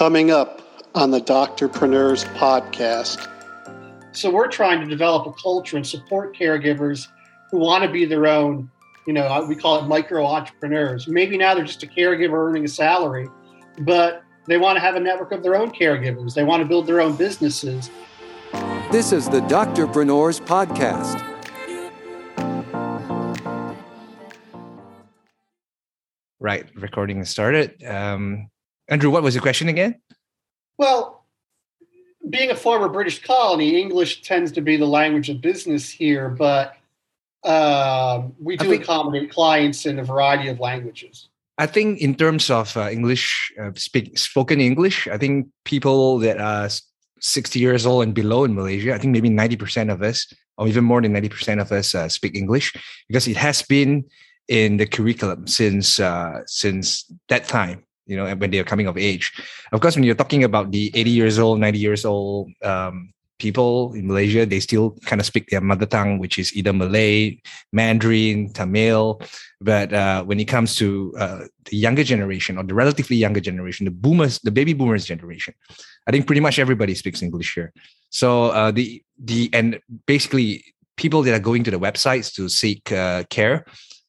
Coming up on the Doctorpreneurs podcast. So we're trying to develop a culture and support caregivers who want to be their own, you know, we call it micro entrepreneurs. Maybe now they're just a caregiver earning a salary, but they want to have a network of their own caregivers. They want to build their own businesses. This is the Doctorpreneurs podcast. Right, recording started. Um, Andrew, what was the question again? Well, being a former British colony, English tends to be the language of business here, but uh, we do think, accommodate clients in a variety of languages. I think in terms of uh, English, uh, speak spoken English, I think people that are 60 years old and below in Malaysia, I think maybe 90% of us, or even more than 90% of us, uh, speak English because it has been in the curriculum since uh, since that time you know when they're coming of age. Of course when you're talking about the 80 years old 90 years old um, people in malaysia they still kind of speak their mother tongue which is either malay mandarin tamil. But uh, when it comes to uh, the younger generation or the relatively younger generation the boomers the baby boomers generation i think pretty much everybody speaks english here. So uh, the the and basically people that are going to the websites to seek uh, care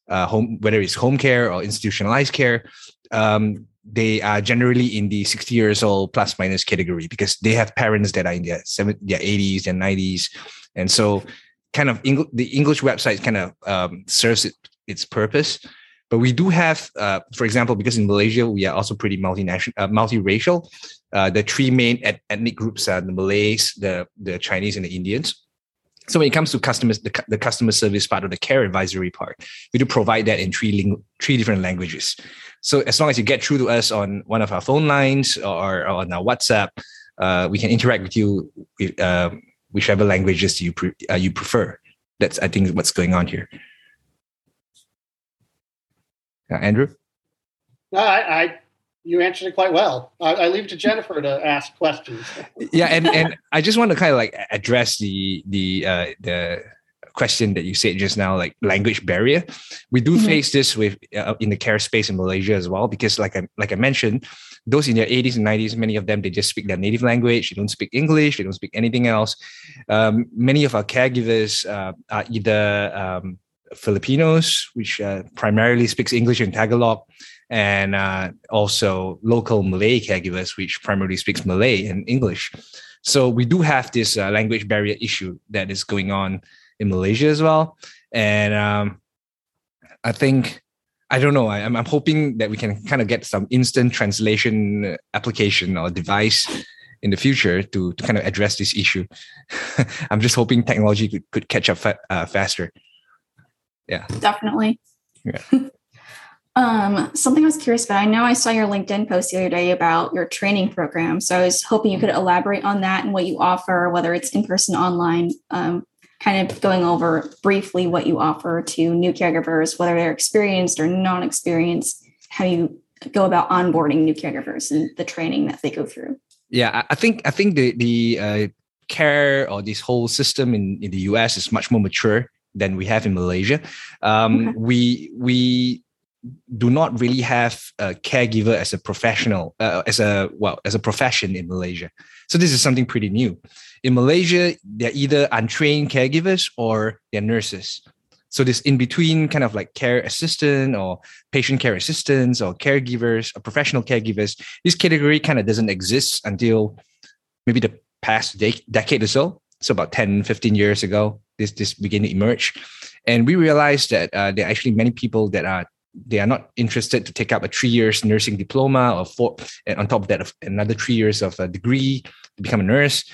uh, home whether it's home care or institutionalized care um, they are generally in the 60 years old plus minus category because they have parents that are in their seven, their 80s and 90s and so kind of Eng- the english website kind of um, serves it, its purpose. But we do have uh, for example because in malaysia we are also pretty multinational uh, multiracial uh, the three main ethnic groups are the malays the the chinese and the indians so when it comes to customers, the, the customer service part of the care advisory part, we do provide that in three ling- three different languages. So as long as you get through to us on one of our phone lines or, or on our WhatsApp, uh, we can interact with you with uh, whichever languages you pre- uh, you prefer. That's I think what's going on here. Andrew. No, I, I you answered it quite well. I, I, leave it to Jennifer to ask questions. yeah, and and I just want to kind of like address the the uh, the question that you said just now, like language barrier. We do mm-hmm. face this with uh, in the care space in Malaysia as well, because like I like I mentioned, those in their 80s and 90s, many of them they just speak their native language. They don't speak English. They don't speak anything else. Um, many of our caregivers uh, are either um, Filipinos, which uh, primarily speaks English and Tagalog, and uh, also local Malay caregivers, which primarily speaks Malay and English. So we do have this uh, language barrier issue that is going on in Malaysia as well, and um, I think I don't know. I, am I'm hoping that we can kind of get some instant translation application or device in the future to, to kind of address this issue. I'm just hoping technology could, could catch up fa- uh, faster yeah definitely yeah um something i was curious about i know i saw your linkedin post the other day about your training program so i was hoping you could elaborate on that and what you offer whether it's in person online um, kind of going over briefly what you offer to new caregivers whether they're experienced or non-experienced how you go about onboarding new caregivers and the training that they go through yeah i think i think the the uh, care or this whole system in, in the us is much more mature than we have in Malaysia. Um, okay. We we do not really have a caregiver as a professional, uh, as a well as a profession in Malaysia. So this is something pretty new. In Malaysia, they're either untrained caregivers or they're nurses. So this in between kind of like care assistant or patient care assistants or caregivers or professional caregivers, this category kind of doesn't exist until maybe the past de- decade or so. So about 10, 15 years ago, this this began to emerge, and we realized that uh, there are actually many people that are they are not interested to take up a three years nursing diploma or four, and on top of that, another three years of a degree to become a nurse.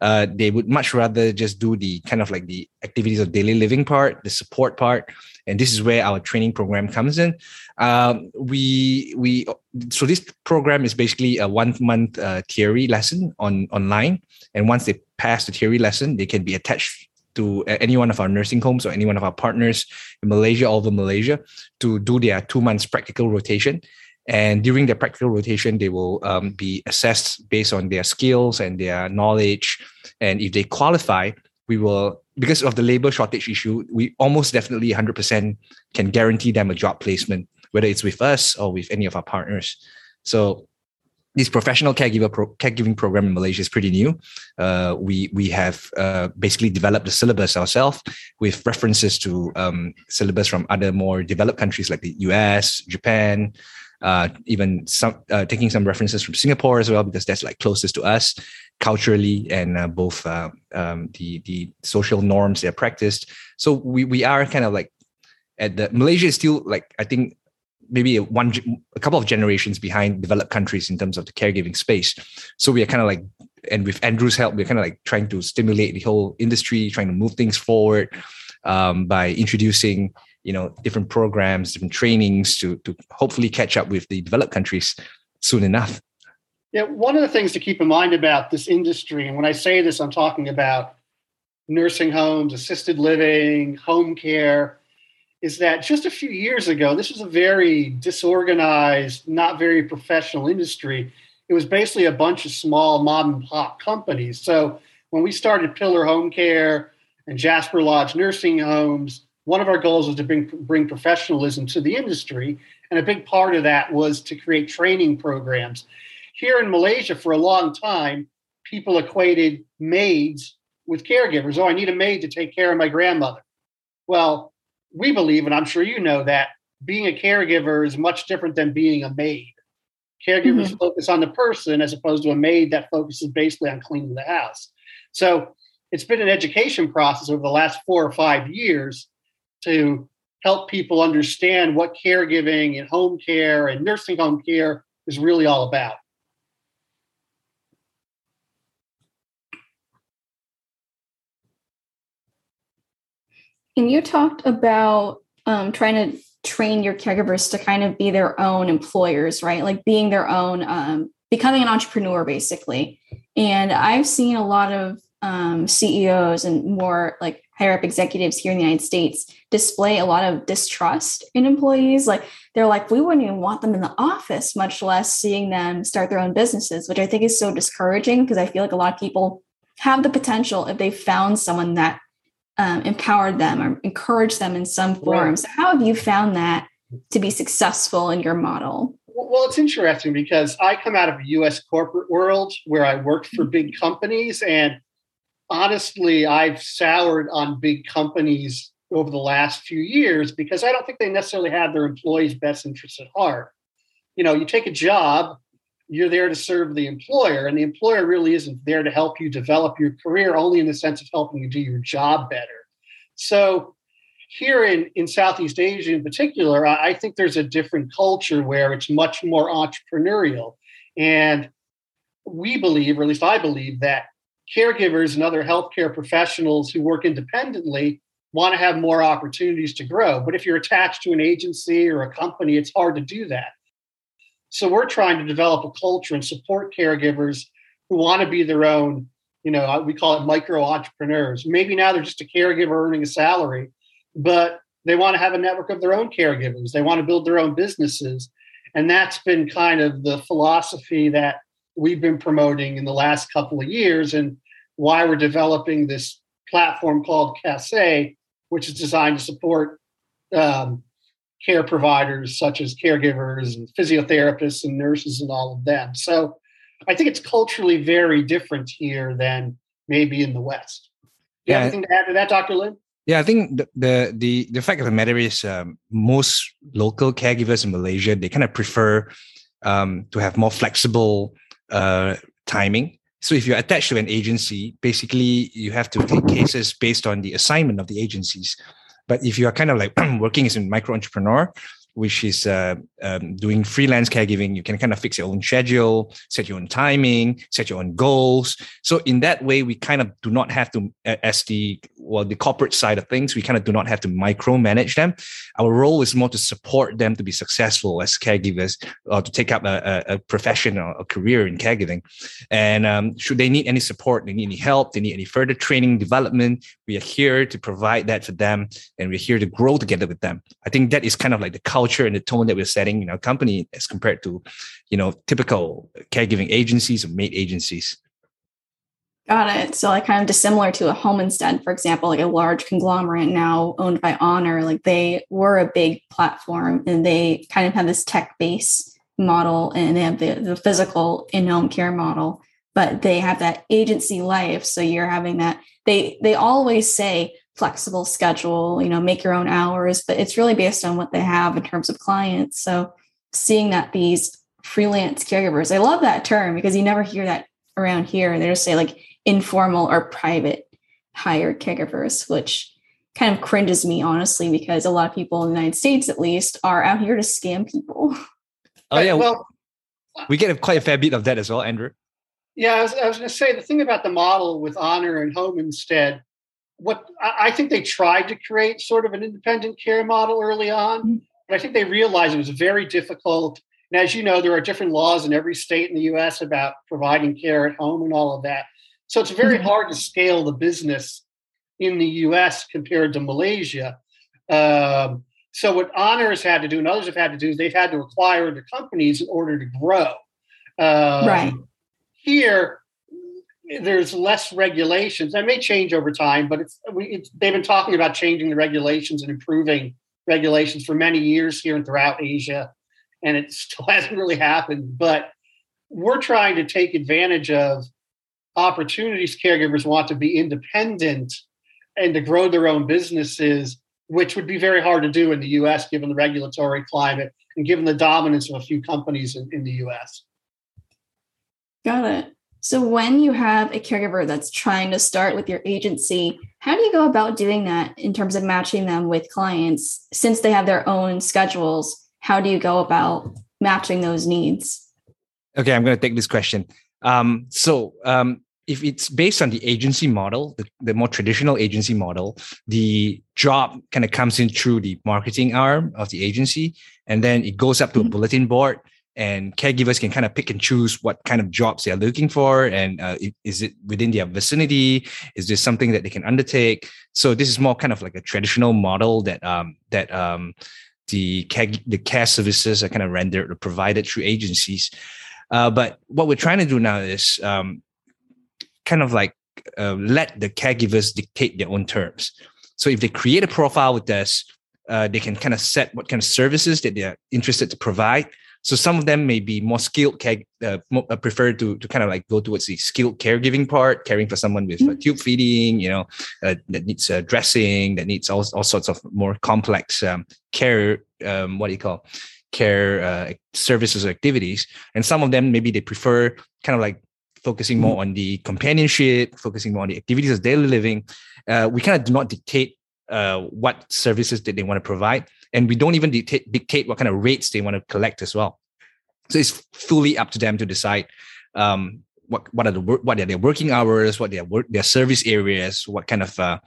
Uh, they would much rather just do the kind of like the activities of daily living part, the support part, and this is where our training program comes in. Um, we we so this program is basically a one month uh, theory lesson on online, and once they pass the theory lesson, they can be attached to any one of our nursing homes or any one of our partners in Malaysia, all over Malaysia, to do their two months practical rotation. And during their practical rotation, they will um, be assessed based on their skills and their knowledge. And if they qualify, we will, because of the labor shortage issue, we almost definitely 100% can guarantee them a job placement, whether it's with us or with any of our partners. So this professional caregiver pro- caregiving program in Malaysia is pretty new. Uh, we we have uh, basically developed the syllabus ourselves with references to um, syllabus from other more developed countries like the US, Japan, uh, even some uh, taking some references from Singapore as well because that's like closest to us culturally and uh, both uh, um, the the social norms they're practiced. So we we are kind of like at the Malaysia is still like I think maybe one a couple of generations behind developed countries in terms of the caregiving space. So we are kind of like, and with Andrew's help, we're kind of like trying to stimulate the whole industry, trying to move things forward um, by introducing you know different programs, different trainings to to hopefully catch up with the developed countries soon enough. Yeah, one of the things to keep in mind about this industry, and when I say this, I'm talking about nursing homes, assisted living, home care is that just a few years ago, this was a very disorganized, not very professional industry. It was basically a bunch of small mom and pop companies. So when we started Pillar Home Care and Jasper Lodge Nursing Homes, one of our goals was to bring, bring professionalism to the industry. And a big part of that was to create training programs. Here in Malaysia, for a long time, people equated maids with caregivers. Oh, I need a maid to take care of my grandmother. Well, we believe, and I'm sure you know that being a caregiver is much different than being a maid. Caregivers mm-hmm. focus on the person as opposed to a maid that focuses basically on cleaning the house. So it's been an education process over the last four or five years to help people understand what caregiving and home care and nursing home care is really all about. And you talked about um, trying to train your caregivers to kind of be their own employers, right? Like being their own, um, becoming an entrepreneur, basically. And I've seen a lot of um, CEOs and more like higher up executives here in the United States display a lot of distrust in employees. Like they're like, we wouldn't even want them in the office, much less seeing them start their own businesses, which I think is so discouraging because I feel like a lot of people have the potential if they found someone that um, empowered them or encouraged them in some form. Right. So, how have you found that to be successful in your model? Well, it's interesting because I come out of a US corporate world where I worked for big companies. And honestly, I've soured on big companies over the last few years because I don't think they necessarily have their employees' best interests at heart. You know, you take a job, you're there to serve the employer, and the employer really isn't there to help you develop your career, only in the sense of helping you do your job better. So, here in, in Southeast Asia in particular, I, I think there's a different culture where it's much more entrepreneurial. And we believe, or at least I believe, that caregivers and other healthcare professionals who work independently want to have more opportunities to grow. But if you're attached to an agency or a company, it's hard to do that. So we're trying to develop a culture and support caregivers who want to be their own, you know, we call it micro entrepreneurs. Maybe now they're just a caregiver earning a salary, but they want to have a network of their own caregivers. They want to build their own businesses. And that's been kind of the philosophy that we've been promoting in the last couple of years and why we're developing this platform called Case, which is designed to support um, care providers such as caregivers and physiotherapists and nurses and all of them. So I think it's culturally very different here than maybe in the West. Do you yeah. have anything to add to that, Dr. Lin? Yeah, I think the the the, the fact of the matter is um, most local caregivers in Malaysia they kind of prefer um, to have more flexible uh, timing. So if you're attached to an agency, basically you have to take cases based on the assignment of the agencies. But if you are kind of like working as a micro entrepreneur, which is uh, um, doing freelance caregiving. You can kind of fix your own schedule, set your own timing, set your own goals. So in that way, we kind of do not have to, as the well, the corporate side of things, we kind of do not have to micromanage them. Our role is more to support them to be successful as caregivers or to take up a, a, profession or a career in caregiving. And um, should they need any support, they need any help, they need any further training, development, we are here to provide that for them, and we're here to grow together with them. I think that is kind of like the culture culture and the tone that we're setting in our company as compared to, you know, typical caregiving agencies or maid agencies. Got it. So like kind of dissimilar to a home instead, for example, like a large conglomerate now owned by Honor, like they were a big platform and they kind of have this tech base model and they have the, the physical in-home care model but they have that agency life so you're having that they they always say flexible schedule you know make your own hours but it's really based on what they have in terms of clients. So seeing that these freelance caregivers i love that term because you never hear that around here. They just say like informal or private hired caregivers which kind of cringes me honestly because a lot of people in the united states at least are out here to scam people. Oh yeah. Well we get quite a fair bit of that as well andrew. Yeah, I was, I was going to say the thing about the model with Honor and Home Instead, what I, think they tried to create sort of an independent care model early on, mm-hmm. but I think they realized it was very difficult. And as you know, there are different laws in every state in the U.S. about providing care at home and all of that. So it's very mm-hmm. hard to scale the business in the U.S. compared to Malaysia. Um, so what Honor has had to do, and others have had to do, is they've had to acquire the companies in order to grow. Um, right here, there's less regulations. That may change over time, but it's, we, it's, they've been talking about changing the regulations and improving regulations for many years here and throughout Asia, and it still hasn't really happened. But we're trying to take advantage of opportunities caregivers want to be independent and to grow their own businesses, which would be very hard to do in the US given the regulatory climate and given the dominance of a few companies in, in the US. Got it. So, when you have a caregiver that's trying to start with your agency, how do you go about doing that in terms of matching them with clients? Since they have their own schedules, how do you go about matching those needs? Okay, I'm going to take this question. Um, so, um, if it's based on the agency model, the, the more traditional agency model, the job kind of comes in through the marketing arm of the agency, and then it goes up to a mm-hmm. bulletin board and caregivers can kind of pick and choose what kind of jobs they're looking for and uh, is it within their vicinity? Is this something that they can undertake? So this is more kind of like a traditional model that um, that um, the care the care services are kind of rendered or provided through agencies. Uh, but what we're trying to do now is um, kind of like uh, let the caregivers dictate their own terms. So if they create a profile with us uh, they can kind of set what kind of services that they're interested to provide so some of them may be more skilled care, uh, more, uh, prefer to, to kind of like go towards the skilled caregiving part, caring for someone with uh, tube feeding, you know, uh, that needs uh, dressing, that needs all, all sorts of more complex um, care, um, what do you call, care uh, services or activities. And some of them, maybe they prefer kind of like focusing more on the companionship, focusing more on the activities of daily living. we kind of do not dictate what services that they want to provide and we don't even dictate, what kind of rates they want to collect as well. So it's fully up to them to decide um, what what are the what are their working hours, what their work their service areas, what kind of uh,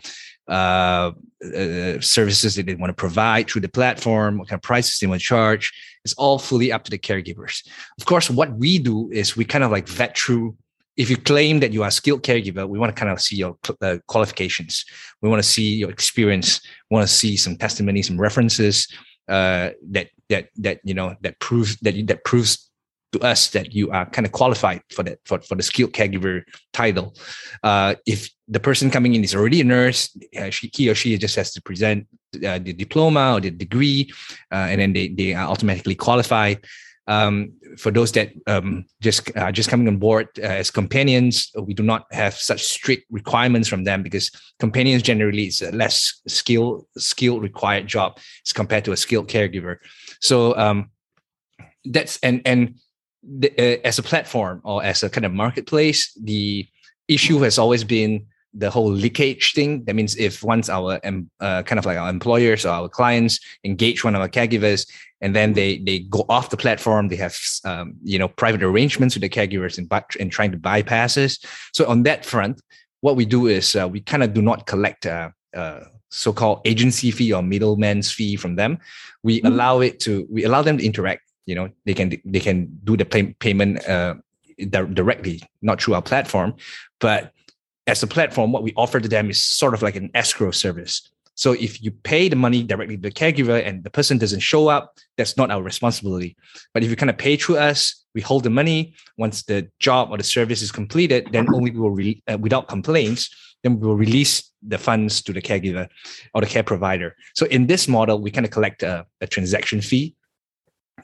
uh, uh, services they want to provide through the platform, what kind of prices they want to charge. It's all fully up to the caregivers. Of course, what we do is we kind of like vet through if you claim that you are a skilled caregiver, we want to kind of see your uh, qualifications. We want to see your experience. We want to see some testimony, some references uh, that that that you know that proves that that proves to us that you are kind of qualified for that for, for the skilled caregiver title. Uh, if the person coming in is already a nurse, uh, she, he or she just has to present uh, the diploma or the degree, uh, and then they they are automatically qualified um, for those that um, just uh, just coming on board uh, as companions, we do not have such strict requirements from them because companions generally is a less skill skill required job as compared to a skilled caregiver. So um, that's and and the, uh, as a platform or as a kind of marketplace, the issue has always been the whole leakage thing. That means if once our uh, kind of like our employers or our clients engage one of our caregivers, and then they they go off the platform, they have um, you know private arrangements with the caregivers and and trying to bypass this. So on that front, what we do is uh, we kind of do not collect a, a, so-called agency fee or middleman's fee from them. We mm-hmm. allow it to we allow them to interact. You know, they can they can do the pay, payment uh, directly, not through our platform, but as a platform, what we offer to them is sort of like an escrow service. So if you pay the money directly to the caregiver and the person doesn't show up, that's not our responsibility. But if you kind of pay through us, we hold the money. Once the job or the service is completed, then only we will, re- uh, without complaints, then we will release the funds to the caregiver or the care provider. So in this model, we kind of collect a, a transaction fee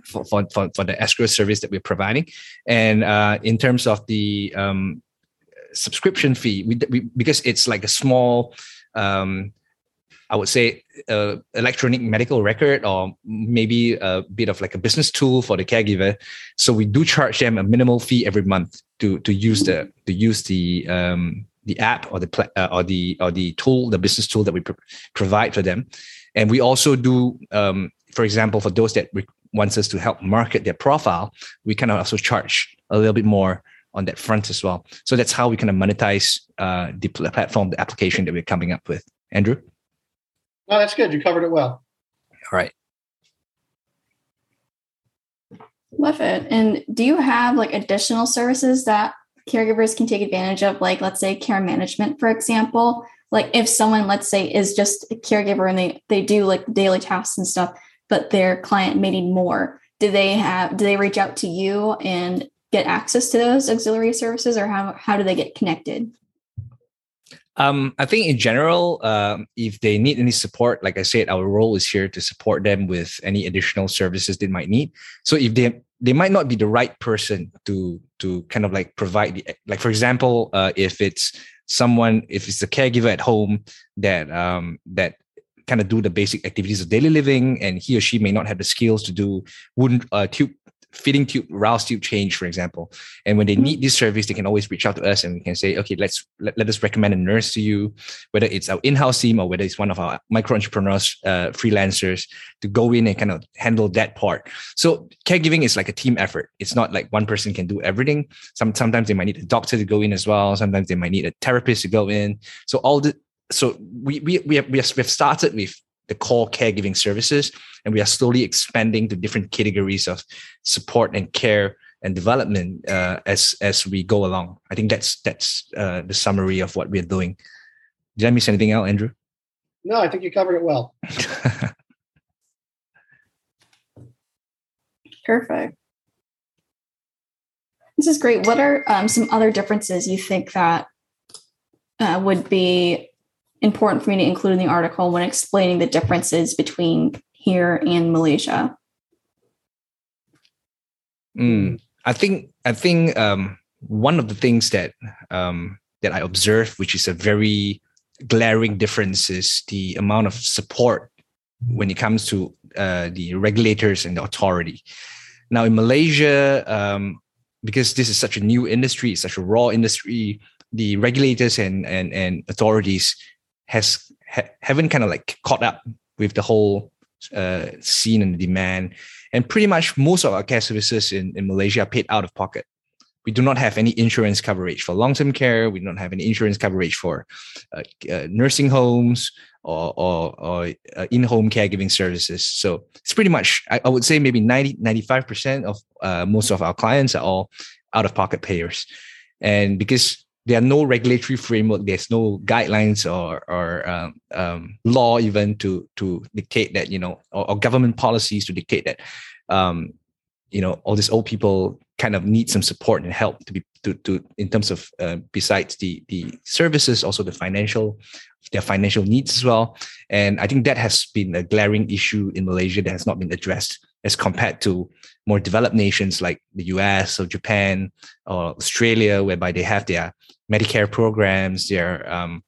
for, for, for, the escrow service that we're providing. And uh, in terms of the um, subscription fee, we, we, because it's like a small, um, I would say, uh, electronic medical record or maybe a bit of like a business tool for the caregiver. So we do charge them a minimal fee every month to to use the to use the um, the app or the uh, or the or the tool, the business tool that we provide for them. And we also do, um, for example, for those that re- wants us to help market their profile, we kind of also charge a little bit more on that front as well. So that's how we kind of monetize uh, the platform, the application that we're coming up with. Andrew. No, that's good. You covered it well. All right. Love it. And do you have like additional services that caregivers can take advantage of, like let's say care management, for example? Like if someone, let's say, is just a caregiver and they they do like daily tasks and stuff, but their client may need more, do they have do they reach out to you and get access to those auxiliary services, or how how do they get connected? Um, I think in general, um, if they need any support, like I said, our role is here to support them with any additional services they might need. So if they they might not be the right person to to kind of like provide the like for example, uh, if it's someone if it's a caregiver at home that um, that kind of do the basic activities of daily living and he or she may not have the skills to do wound uh, tube feeding tube Ryles tube change for example. And when they need this service they can always reach out to us and we can say okay let's let, let us recommend a nurse to you whether it's our in-house team or whether it's one of our micro entrepreneurs uh, freelancers to go in and kind of handle that part. So caregiving is like a team effort. It's not like one person can do everything. Some, sometimes they might need a doctor to go in as well. Sometimes they might need a therapist to go in. So all the so we we we have, we have started with the core caregiving services and we are slowly expanding to different categories of support and care and development uh, as as we go along. I think that's that's uh, the summary of what we're doing. Did i miss anything out andrew? No i think you covered it well. Perfect. This is great. What are um, some other differences you think that uh, would be important for me to include in the article when explaining the differences between here and Malaysia? Mm, I think I think um, one of the things that um, that I observe, which is a very glaring difference, is the amount of support when it comes to uh, the regulators and the authority. Now in Malaysia, um, because this is such a new industry, such a raw industry, the regulators and and, and authorities has ha- haven't kind of like caught up with the whole uh, scene and the demand. And pretty much most of our care services in, in Malaysia are paid out of pocket. We do not have any insurance coverage for long term care. We don't have any insurance coverage for uh, uh, nursing homes or, or, or uh, in home caregiving services. So it's pretty much, I, I, would say maybe 90, 95% of uh, most of our clients are all out of pocket payers. And because there are no regulatory framework there's no guidelines or or um, um, law even to to dictate that you know or, or government policies to dictate that um, you know all these old people kind of need some support and help to be to, to in terms of uh, besides the the services also the financial their financial needs as well. And i think that has been a glaring issue in malaysia that has not been addressed as compared to more developed nations like the us or japan or australia whereby they have their Medicare programs, their um,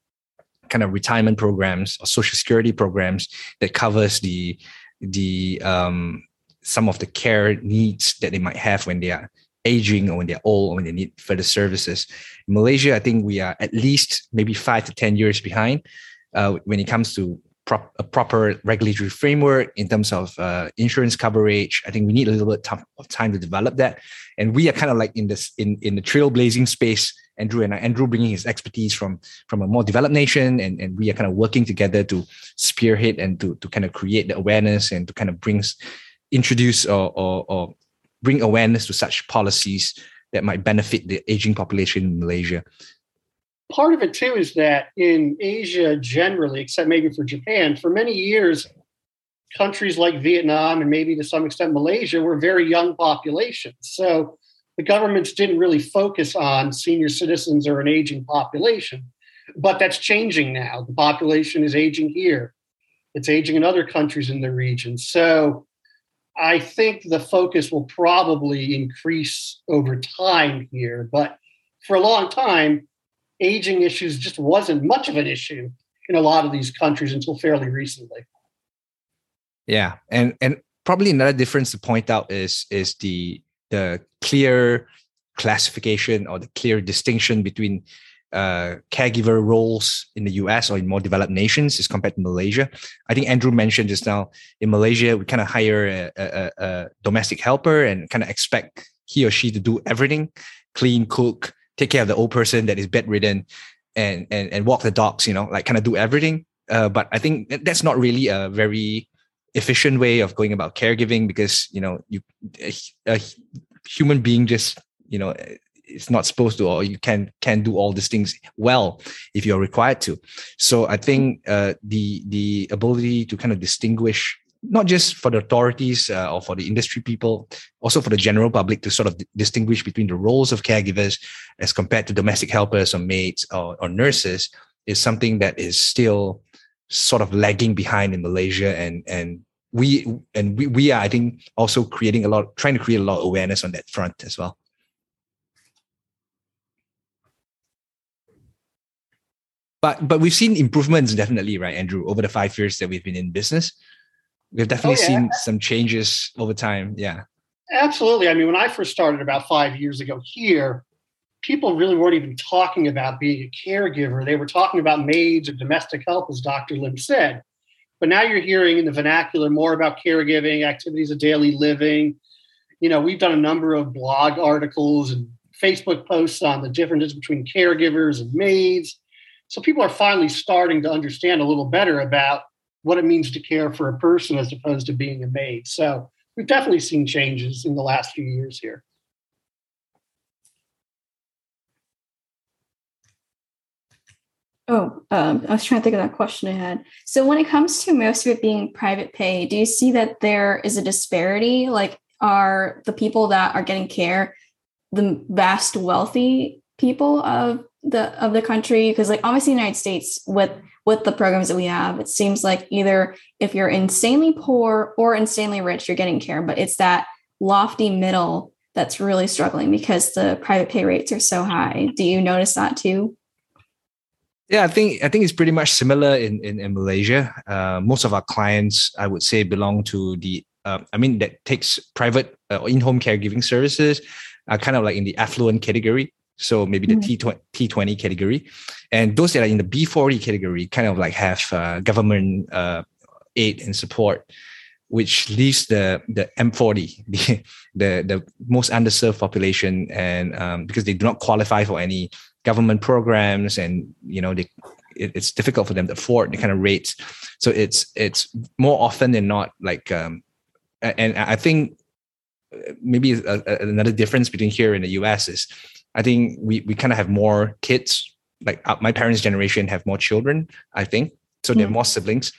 kind of retirement programs or social security programs that covers the the um, some of the care needs that they might have when they are aging or when they're old or when they need further services. In Malaysia, I think we are at least maybe five to ten years behind uh, when it comes to prop, a proper regulatory framework in terms of uh, insurance coverage. I think we need a little bit of time to develop that, and we are kind of like in this in in the trailblazing space Andrew and Andrew bringing his expertise from from a more developed nation, and, and we are kind of working together to spearhead and to, to kind of create the awareness and to kind of brings introduce or, or, or bring awareness to such policies that might benefit the aging population in Malaysia. Part of it too is that in Asia generally, except maybe for Japan, for many years, countries like Vietnam and maybe to some extent Malaysia were very young populations. So the governments didn't really focus on senior citizens or an aging population. But that's changing now. The population is aging here, it's aging in other countries in the region. So I think the focus will probably increase over time here, but for a long time, aging issues just wasn't much of an issue in a lot of these countries until fairly recently. Yeah, and and probably another difference to point out is is the the clear classification or the clear distinction between uh, caregiver roles in the US or in more developed nations as compared to Malaysia. I think Andrew mentioned just now in Malaysia, we kind of hire a, a, a domestic helper and kind of expect he or she to do everything clean, cook, take care of the old person that is bedridden and, and, and walk the dogs, you know, like kind of do everything. Uh, but I think that's not really a very efficient way of going about caregiving because, you know, you, a, a human being just, you know, it's not supposed to or you can can do all these things well if you're required to so i think uh, the the ability to kind of distinguish not just for the authorities uh, or for the industry people also for the general public to sort of distinguish between the roles of caregivers as compared to domestic helpers or maids or, or nurses is something that is still sort of lagging behind in malaysia. And and we and we, we are i think also creating a lot trying to create a lot of awareness on that front as well. But but we've seen improvements definitely right andrew over the five years that we've been in business we've definitely oh, yeah. seen some changes over time yeah. Absolutely. I mean when i first started about five years ago here people really weren't even talking about being a caregiver. They were talking about maids or domestic help as dr lim said. But now you're hearing in the vernacular more about caregiving activities of daily living. You know we've done a number of blog articles and facebook posts on the differences between caregivers and maids. So people are finally starting to understand a little better about what it means to care for a person as opposed to being a maid. So we've definitely seen changes in the last few years here. Oh, um, I was trying to think of that question I had. So, when it comes to most of it being private pay, do you see that there is a disparity? Like, are the people that are getting care the vast wealthy people of the of the country because like obviously united states with with the programs that we have it seems like either if you're insanely poor or insanely rich you're getting care but it's that lofty middle that's really struggling because the private pay rates are so high do you notice that too yeah, I think I think it's pretty much similar in in, in Malaysia. Uh, most of our clients, I would say, belong to the. Uh, I mean, that takes private uh, in-home caregiving services, are kind of like in the affluent category so maybe the mm-hmm. T T20 category, and those that are in the B40 category kind of like have uh, government uh, aid and support, which leaves the the M40 the the, the most underserved population, and um, because they do not qualify for any government programs, and you know they it's difficult for them to afford the kind of rates. So it's it's more often than not like um, and I think maybe a, a, another difference between here and the US is I think we we kind of have more kids. Like uh, my parents' generation have more children. I think so. They have mm. more siblings.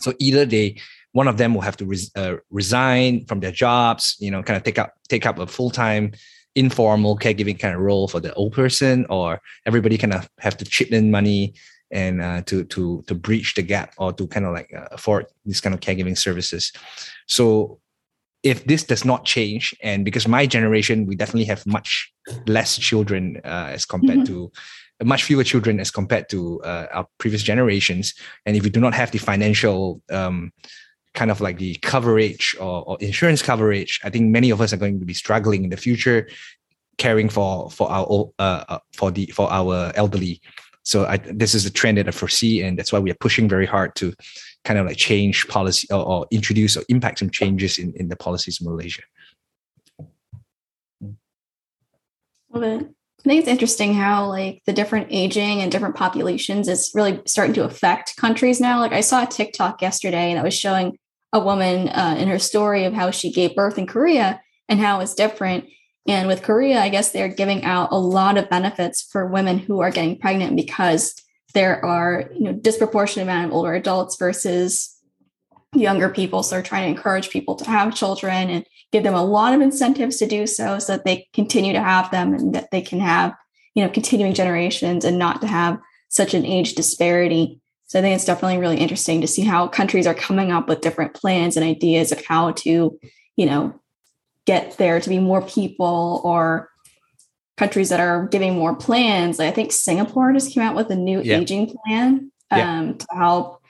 So either they one of them will have to res, uh, resign from their jobs, you know, kind of take up take up a full time informal caregiving kind of role for the old person, or everybody kind of have to chip in money and uh, to to to breach the gap or to kind of like uh, afford these kind of caregiving services. So if this does not change, and because my generation, we definitely have much less children uh, as compared mm-hmm. to much fewer children as compared to uh, our previous generations. And if we do not have the financial um, kind of like the coverage or, or, insurance coverage, I think many of us are going to be struggling in the future caring for for our uh, uh for the for our elderly. So I, this is a trend that I foresee, and that's why we are pushing very hard to kind of like change policy or, or introduce or impact some changes in, in the policies in Malaysia. I think it's interesting how like the different aging and different populations is really starting to affect countries now. Like I saw a TikTok yesterday that was showing a woman uh, in her story of how she gave birth in Korea and how it's different. And with Korea, I guess they're giving out a lot of benefits for women who are getting pregnant because there are you know disproportionate amount of older adults versus younger people. So they're trying to encourage people to have children and give them a lot of incentives to do so so that they continue to have them and that they can have you know continuing generations and not to have such an age disparity. So i think it's definitely really interesting to see how countries are coming up with different plans and ideas of how to you know, get there to be more people or countries that are giving more plans. Like I think Singapore just came out with a new Yeah. aging plan um, Yeah. to help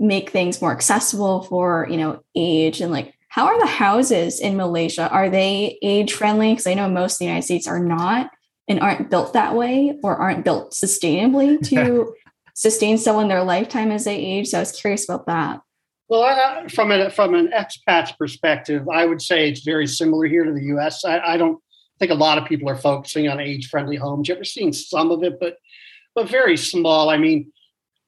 make things more accessible for you know age and like how are the houses in Malaysia? Are they age friendly? Because I know most of the United States are not and aren't built that way or aren't built sustainably to sustain someone their lifetime as they age. So I was curious about that. Well, from a, from an expat's perspective, I would say it's very similar here to the U.S. I, I don't think a lot of people are focusing on age-friendly homes. You ever seen some of it, but but very small. I mean,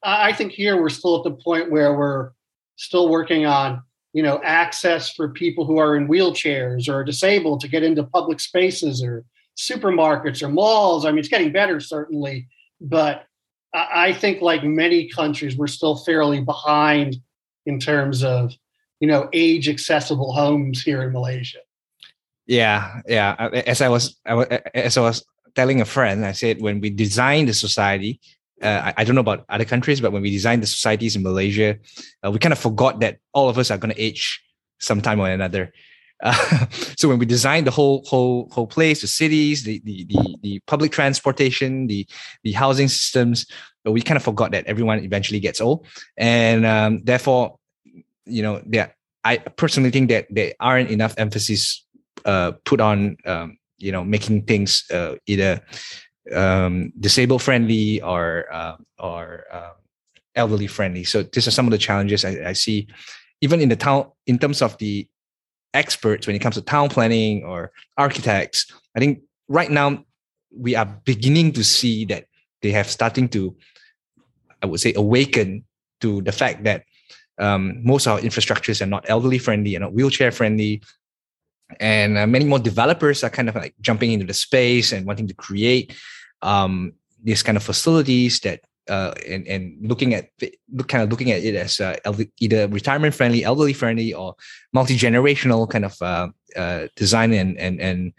I think here we're still at the point where we're still working on you know access for people who are in wheelchairs or disabled to get into public spaces or supermarkets or malls. I mean, it's getting better certainly, but I think like many countries, we're still fairly behind in terms of you know age accessible homes here in Malaysia. Yeah, yeah. As I was, I as I was telling a friend, I said when we designed the society, uh, I, I don't know about other countries, but when we designed the societies in Malaysia, uh, we kind of forgot that all of us are going to age sometime or another. Uh, so when we designed the whole whole whole place, the cities, the the the, the public transportation, the the housing systems, uh, we kind of forgot that everyone eventually gets old, and um, therefore, you know, there. I personally think that there aren't enough emphasis uh, put on um, you know making things uh, either um, disabled friendly or uh, or uh, elderly friendly. So these are some of the challenges I, I see, even in the town in terms of the experts when it comes to town planning or architects. I think right now we are beginning to see that they have starting to, I would say, awaken to the fact that um, most of our infrastructures are not elderly friendly and not wheelchair friendly and uh, many more developers are kind of like jumping into the space and wanting to create um, these kind of facilities that uh, and and looking at kind of looking at it as uh, either retirement friendly, elderly friendly, or multi generational kind of uh, uh, design and and and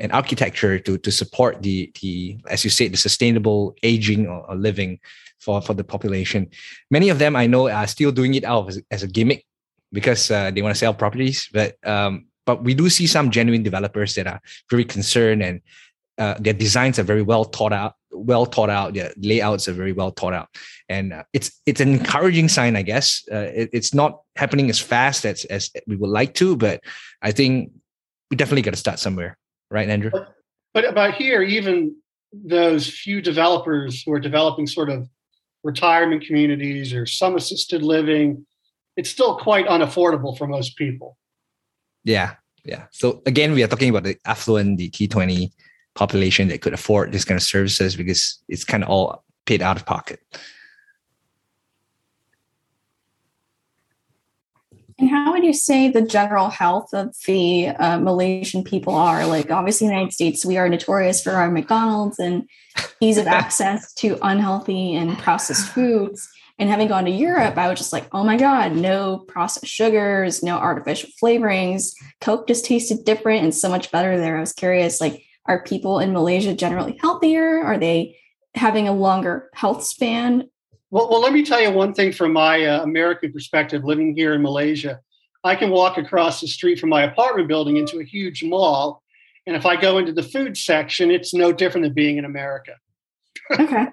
and architecture to to support the the as you said the sustainable aging or, or living for for the population. Many of them I know are still doing it out as, as a gimmick because uh, they want to sell properties, but um, but we do see some genuine developers that are very concerned and uh, their designs are very well thought out well thought out their layouts are very well thought out. And uh, it's it's an encouraging sign i guess. Uh, it, it's not happening as fast as as we would like to but i think we definitely got to start somewhere right andrew? But about here, even those few developers who are developing sort of retirement communities or some assisted living, it's still quite unaffordable for most people. yeah yeah. So again we are talking about the affluent the t20 population that could afford this kind of services because it's kind of all paid out of pocket And how would you say the general health of the uh, Malaysian people are? Like, obviously, in the United States, we are notorious for our McDonald's and ease of access to unhealthy and processed foods. And having gone to Europe, I was just like, oh my God, no processed sugars, no artificial flavorings. Coke just tasted different and so much better there. I was curious, like, are people in Malaysia generally healthier? Are they having a longer health span? Well, well, let me tell you one thing from my uh, American perspective, living here in Malaysia. I can walk across the street from my apartment building into a huge mall. And if I go into the food section, it's no different than being in America. Okay.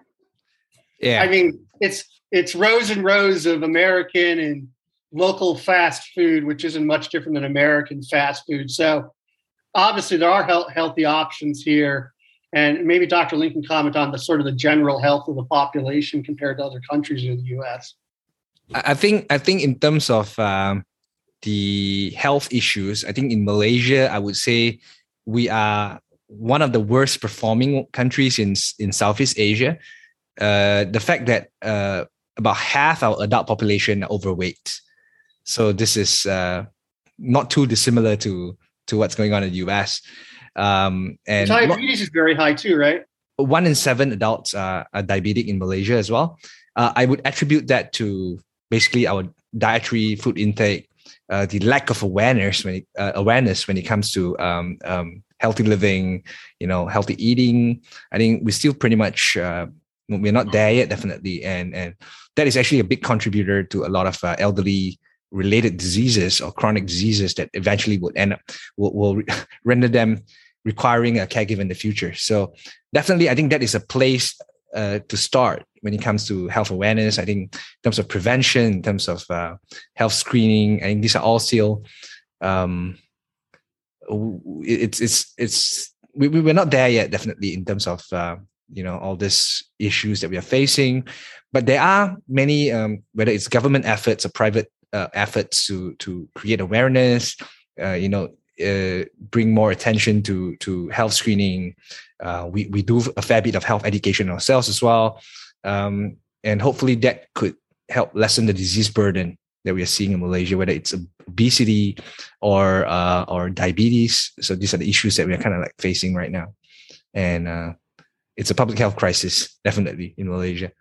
yeah I mean, it's it's rows and rows of American and local fast food, which isn't much different than American fast food. So obviously there are health, healthy options here. And maybe Dr. Lincoln comment on the sort of the general health of the population compared to other countries in the U.S. I think I think in terms of um, the health issues, I think in Malaysia, I would say we are one of the worst performing countries in in Southeast Asia. Uh, the fact that uh, about half our adult population are overweight, so this is uh, not too dissimilar to to what's going on in the US. Um, and lo- Diabetes is very high too, right? one in seven adults are, are diabetic in Malaysia as well. Uh, I would attribute that to basically our dietary food intake, uh, the lack of awareness when it, uh, awareness when it comes to um, um, healthy living, you know, healthy eating. I think we're still pretty much uh, we're not there yet, definitely, and and that is actually a big contributor to a lot of uh, elderly related diseases or chronic diseases that eventually would end up will, will render them requiring a caregiver in the future. So definitely, I think that is a place uh, to start when it comes to health awareness. I think in terms of prevention, in terms of uh, health screening, I think these are all still um, it's it's it's we, we we're not there yet. Definitely in terms of uh, you know all these issues that we are facing, but there are many um, whether it's government efforts or private uh, efforts to to create awareness. Uh, you know, uh, bring more attention to to health screening. Uh, we we do a fair bit of health education ourselves as well, um, and hopefully that could help lessen the disease burden that we are seeing in Malaysia, whether it's obesity or uh, or diabetes. So these are the issues that we are kind of like facing right now, and uh, it's a public health crisis definitely in Malaysia.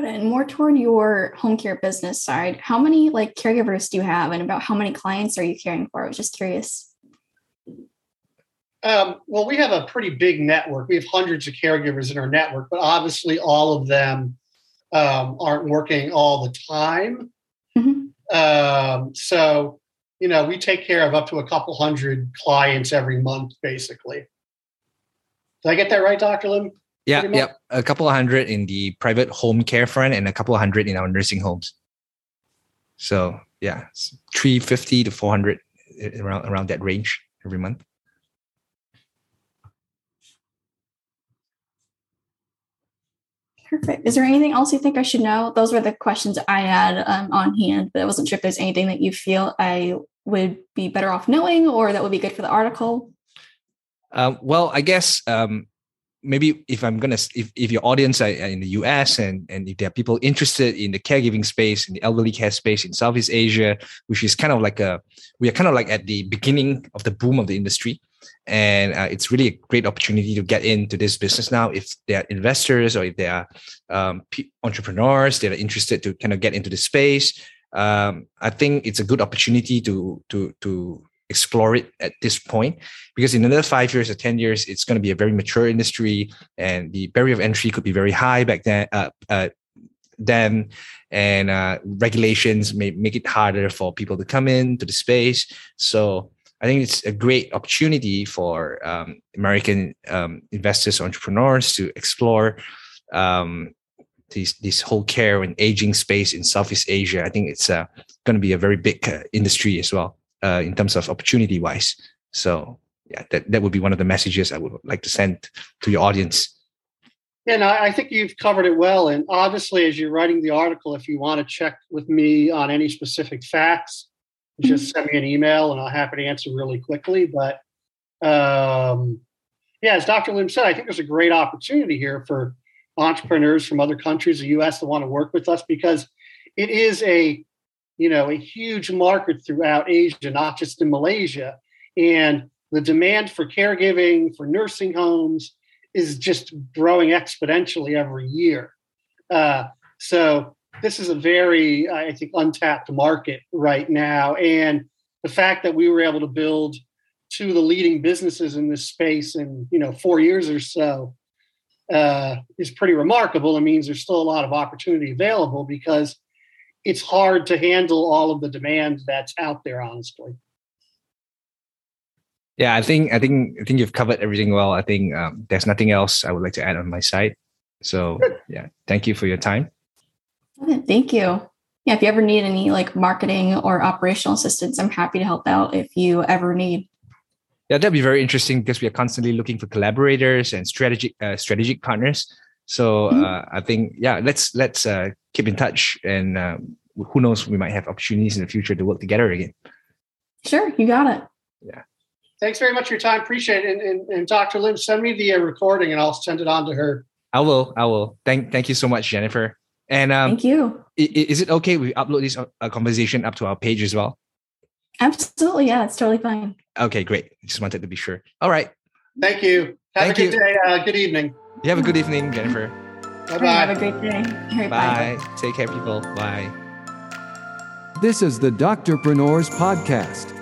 Got it. And more toward your home care business side, how many like caregivers do you have, and about how many clients are you caring for? I was just curious. Um, well, we have a pretty big network. We have hundreds of caregivers in our network, but obviously all of them um, aren't working all the time. Mm-hmm. Um, so, you know, we take care of up to a couple hundred clients every month, basically. Did I get that right, Dr. Lim? Yeah, yeah. A couple of hundred in the private home care front and a couple of hundred in our nursing homes. So yeah, 350 to 400 around around that range every month. Perfect. Is there anything else you think I should know? Those were the questions I had um, on hand, but I wasn't sure if there's anything that you feel I would be better off knowing or that would be good for the article. Uh, well, I guess um, maybe if I'm gonna if, if your audience are in the US and and if there are people interested in the caregiving space in the elderly care space in Southeast Asia, which is kind of like a we are kind of like at the beginning of the boom of the industry. And uh, it's really a great opportunity to get into this business now if they are investors or if they are um, entrepreneurs that are interested to kind of get into the space. Um, i think it's a good opportunity to to to explore it at this point because in another five years or 10 years it's going to be a very mature industry and the barrier of entry could be very high back then uh, uh, then and uh, regulations may make it harder for people to come into the space so I think it's a great opportunity for um, American um, investors, entrepreneurs to explore um, this this whole care and aging space in Southeast Asia. I think it's uh, going to be a very big uh, industry as well uh, in terms of opportunity wise. So yeah, that, that would be one of the messages I would like to send to your audience. Yeah, and I think you've covered it well. And obviously, as you're writing the article, if you want to check with me on any specific facts, just send me an email and I'll happy to answer really quickly. But um, yeah, as Dr. Lim said, I think there's a great opportunity here for entrepreneurs from other countries, the U.S., to want to work with us because it is a you know a huge market throughout Asia, not just in Malaysia, and the demand for caregiving for nursing homes is just growing exponentially every year. Uh, so this is a very, I think, untapped market right now. And the fact that we were able to build two of the leading businesses in this space in you know four years or so uh, is pretty remarkable. It means there's still a lot of opportunity available because it's hard to handle all of the demand that's out there. Honestly. Yeah, I think I think I think you've covered everything well. I think um, there's nothing else I would like to add on my side. So yeah, thank you for your time. Thank you. Yeah, if you ever need any like marketing or operational assistance, I'm happy to help out if you ever need. Yeah, that'd be very interesting because we are constantly looking for collaborators and strategic uh, strategic partners. So mm-hmm. uh, I think yeah, let's let's uh, keep in touch, and uh, who knows, we might have opportunities in the future to work together again. Sure, you got it. Yeah. Thanks very much for your time. Appreciate it. And, and, and Dr. Lim, send me the uh, recording, and I'll send it on to her. I will. I will. Thank Thank you so much, Jennifer. And um, thank you. Is it okay we upload this uh, conversation up to our page as well? Absolutely. Yeah, it's totally fine. Okay, great. Just wanted to be sure. All right. Thank you. Have Thank a good you. day. Uh, good evening. You have a good evening, Jennifer. Bye bye. Have a great day. Bye. bye. Take care, people. Bye. This is the Doctor Doctorpreneurs Podcast.